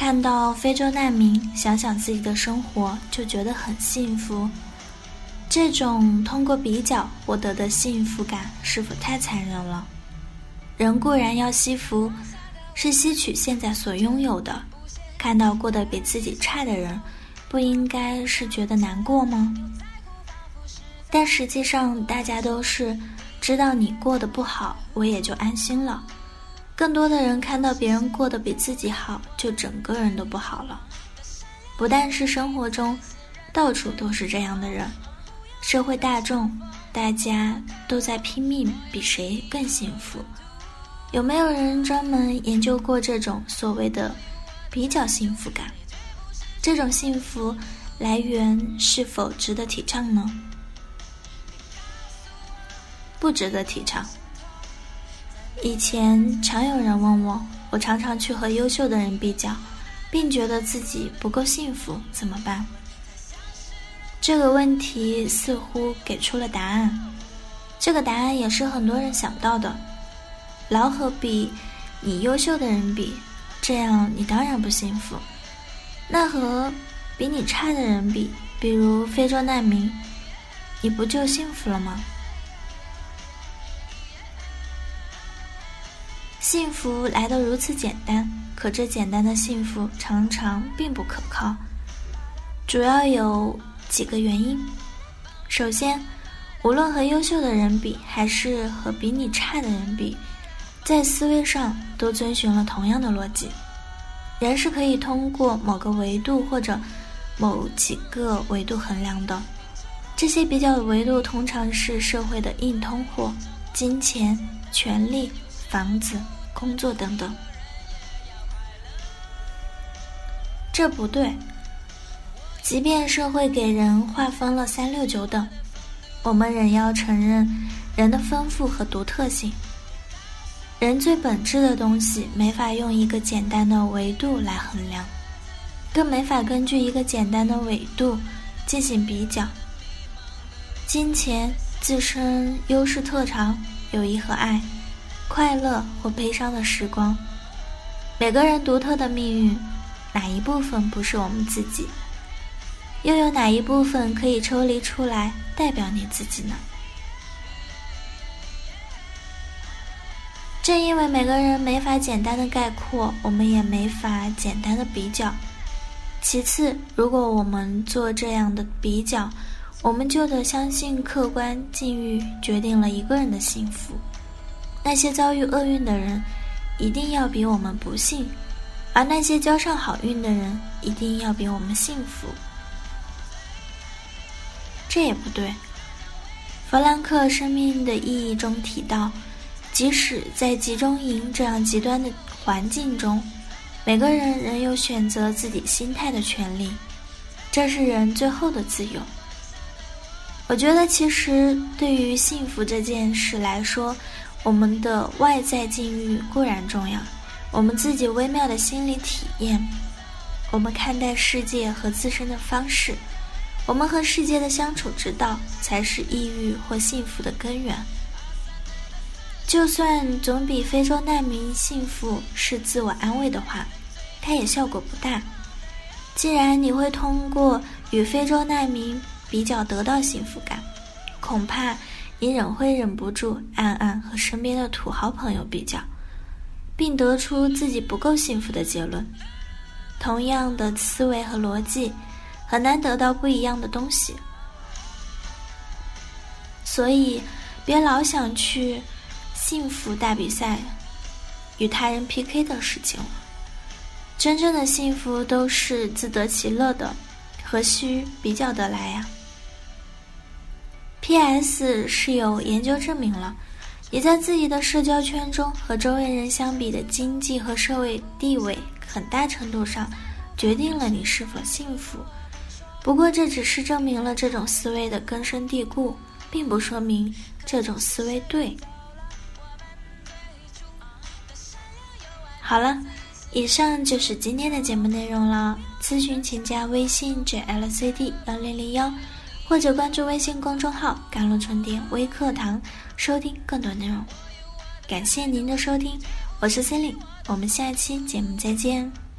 看到非洲难民，想想自己的生活，就觉得很幸福。这种通过比较获得的幸福感，是否太残忍了？人固然要惜福，是吸取现在所拥有的。看到过得比自己差的人，不应该是觉得难过吗？但实际上，大家都是知道你过得不好，我也就安心了。更多的人看到别人过得比自己好，就整个人都不好了。不但是生活中，到处都是这样的人。社会大众，大家都在拼命比谁更幸福。有没有人专门研究过这种所谓的比较幸福感？这种幸福来源是否值得提倡呢？不值得提倡。以前常有人问我，我常常去和优秀的人比较，并觉得自己不够幸福，怎么办？这个问题似乎给出了答案。这个答案也是很多人想到的：老和比你优秀的人比，这样你当然不幸福。那和比你差的人比，比如非洲难民，你不就幸福了吗？幸福来得如此简单，可这简单的幸福常常并不可靠。主要有几个原因。首先，无论和优秀的人比，还是和比你差的人比，在思维上都遵循了同样的逻辑。人是可以通过某个维度或者某几个维度衡量的。这些比较的维度通常是社会的硬通货：金钱、权力。房子、工作等等，这不对。即便社会给人划分了三六九等，我们仍要承认人的丰富和独特性。人最本质的东西，没法用一个简单的维度来衡量，更没法根据一个简单的维度进行比较。金钱、自身优势特长、友谊和爱。快乐或悲伤的时光，每个人独特的命运，哪一部分不是我们自己？又有哪一部分可以抽离出来代表你自己呢？正因为每个人没法简单的概括，我们也没法简单的比较。其次，如果我们做这样的比较，我们就得相信客观境遇决定了一个人的幸福。那些遭遇厄运的人，一定要比我们不幸；而那些交上好运的人，一定要比我们幸福。这也不对。弗兰克《生命的意义》中提到，即使在集中营这样极端的环境中，每个人仍有选择自己心态的权利，这是人最后的自由。我觉得，其实对于幸福这件事来说，我们的外在境遇固然重要，我们自己微妙的心理体验，我们看待世界和自身的方式，我们和世界的相处之道，才是抑郁或幸福的根源。就算总比非洲难民幸福是自我安慰的话，它也效果不大。既然你会通过与非洲难民比较得到幸福感，恐怕。你仍会忍不住暗暗和身边的土豪朋友比较，并得出自己不够幸福的结论。同样的思维和逻辑，很难得到不一样的东西。所以，别老想去幸福大比赛，与他人 PK 的事情了。真正的幸福都是自得其乐的，何须比较得来呀？P.S. 是有研究证明了，你在自己的社交圈中和周围人相比的经济和社会地位，很大程度上决定了你是否幸福。不过这只是证明了这种思维的根深蒂固，并不说明这种思维对。好了，以上就是今天的节目内容了。咨询请加微信 jlcd 幺零零幺，或者关注微信公众号“甘露春天微课堂”，收听更多内容。感谢您的收听，我是 Cindy，我们下期节目再见。